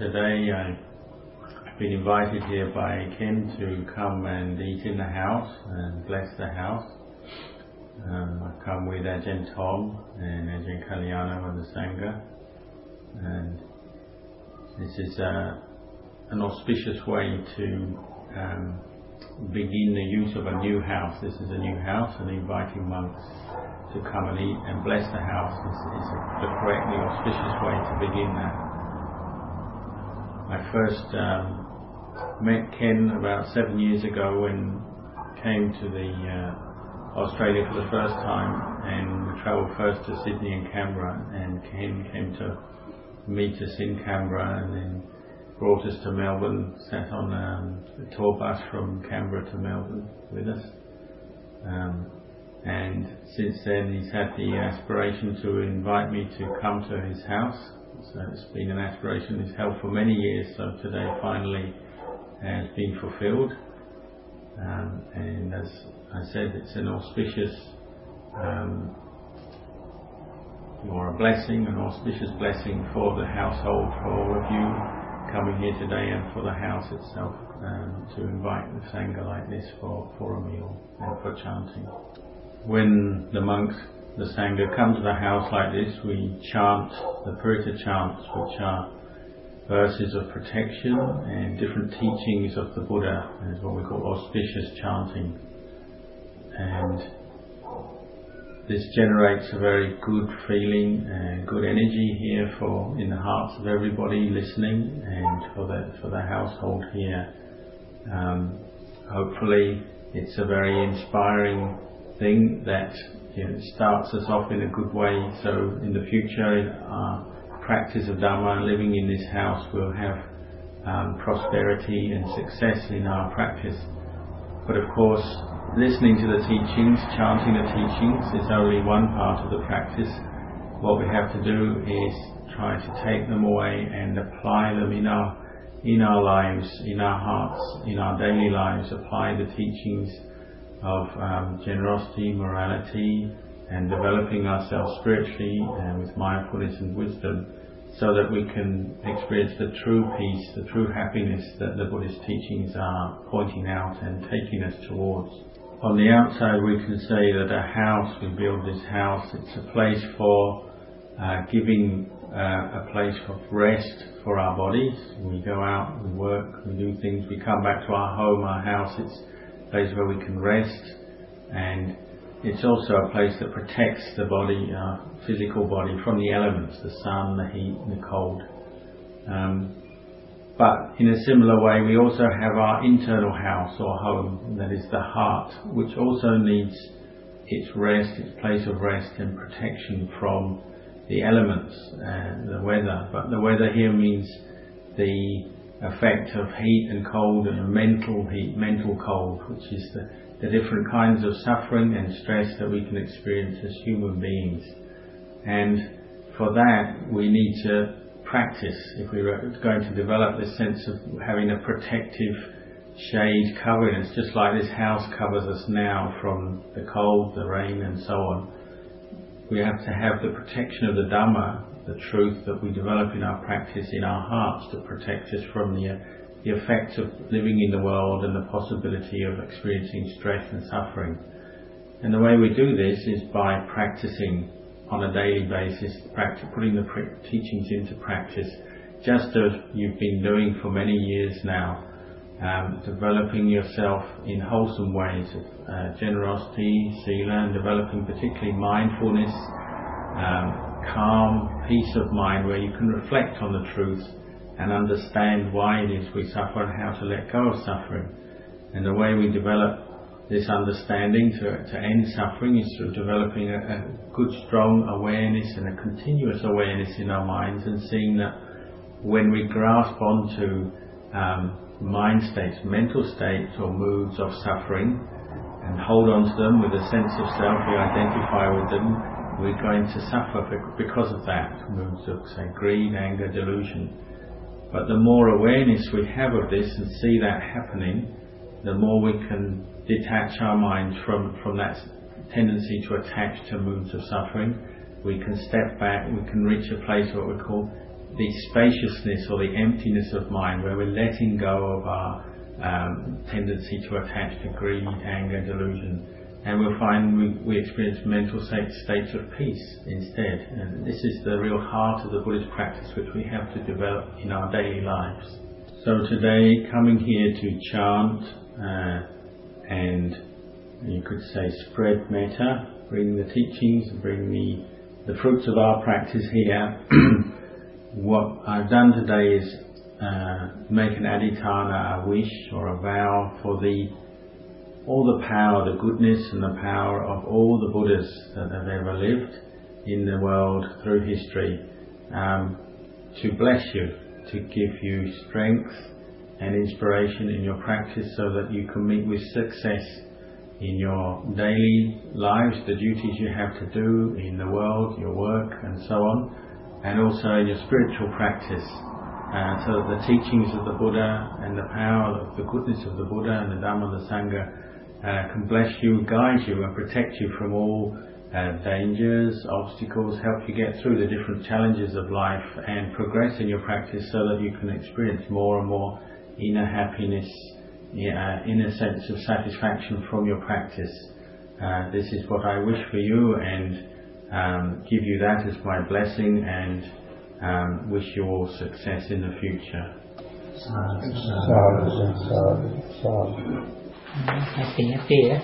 today I've been invited here by Ken to come and eat in the house and bless the house. Um, I've come with Ajahn Tom and Ajahn Kalyana and the Sangha. And this is uh, an auspicious way to um, begin the use of a new house. This is a new house and inviting monks to come and eat and bless the house is, is the correctly auspicious way to begin that. I first um, met Ken about seven years ago when came to the uh, Australia for the first time and we travelled first to Sydney and Canberra and Ken came to meet us in Canberra and then brought us to Melbourne, sat on um, a tour bus from Canberra to Melbourne with us. Um, and since then he's had the aspiration to invite me to come to his house. So it's been an aspiration he's held for many years, so today finally has been fulfilled. Um, and as I said, it's an auspicious um, or a blessing, an auspicious blessing for the household, for all of you coming here today and for the house itself um, to invite the Sangha like this for, for a meal and for chanting. When the monks, the Sangha come to the house like this, we chant the Paritta chants, which are verses of protection and different teachings of the Buddha, and what we call auspicious chanting. And this generates a very good feeling and good energy here for in the hearts of everybody listening and for the for the household here. Um, hopefully, it's a very inspiring thing that you know, starts us off in a good way. So in the future, our practice of Dharma, living in this house, we'll have um, prosperity and success in our practice. But of course, listening to the teachings, chanting the teachings is only one part of the practice. What we have to do is try to take them away and apply them in our in our lives, in our hearts, in our daily lives. Apply the teachings of um, generosity, morality, and developing ourselves spiritually and with mindfulness and wisdom so that we can experience the true peace, the true happiness that the Buddhist teachings are pointing out and taking us towards. On the outside, we can say that a house, we build this house, it's a place for uh, giving uh, a place of rest for our bodies. We go out, we work, we do things, we come back to our home, our house, it's place where we can rest and it's also a place that protects the body, our physical body, from the elements, the sun, the heat, the cold. Um, but in a similar way, we also have our internal house or home, that is the heart, which also needs its rest, its place of rest and protection from the elements and the weather. But the weather here means the effect of heat and cold and mental heat, mental cold, which is the, the different kinds of suffering and stress that we can experience as human beings. And for that, we need to practice, if we're going to develop this sense of having a protective shade covering us, just like this house covers us now from the cold, the rain, and so on, we have to have the protection of the Dhamma, the truth that we develop in our practice in our hearts to protect us from the, the effects of living in the world and the possibility of experiencing stress and suffering. And the way we do this is by practicing on a daily basis, putting the teachings into practice, just as you've been doing for many years now, um, developing yourself in wholesome ways of uh, generosity, sila, and developing particularly mindfulness, um, calm, peace of mind, where you can reflect on the truth and understand why it is we suffer and how to let go of suffering. And the way we develop this understanding to, to end suffering is through developing a, a, good, strong awareness and a continuous awareness in our minds and seeing that when we grasp onto um, mind states, mental states or moods of suffering and hold on to them with a sense of self, we identify with them, we're going to suffer because of that, moods of, say, greed, anger, delusion. But the more awareness we have of this and see that happening, the more we can detach our minds from, from that tendency to attach to moods of suffering. We can step back, we can reach a place what we call the spaciousness or the emptiness of mind, where we're letting go of our um, tendency to attach to greed, anger, delusion, and we'll find we, we experience mental states of peace instead. And this is the real heart of the Buddhist practice which we have to develop in our daily lives. So today, coming here to chant uh, and you could say spread metta, bring the teachings, bring the, the fruits of our practice here. what I've done today is uh, make an adhitthana, a wish or a vow for the all the power, the goodness and the power of all the Buddhas that have ever lived in the world through history um, to bless you, to give you strength and inspiration in your practice so that you can meet with success in your daily lives, the duties you have to do in the world, your work and so on, and also in your spiritual practice. Uh, so that the teachings of the Buddha and the power of the goodness of the Buddha and the Dhamma and the Sangha uh, can bless you, guide you, and protect you from all uh, dangers, obstacles, help you get through the different challenges of life and progress in your practice so that you can experience more and more inner happiness, yeah, inner sense of satisfaction from your practice. Uh, this is what I wish for you and um, give you that as my blessing and um, wish you all success in the future. Sadhu, sadhu, sadhu. Happy happy ya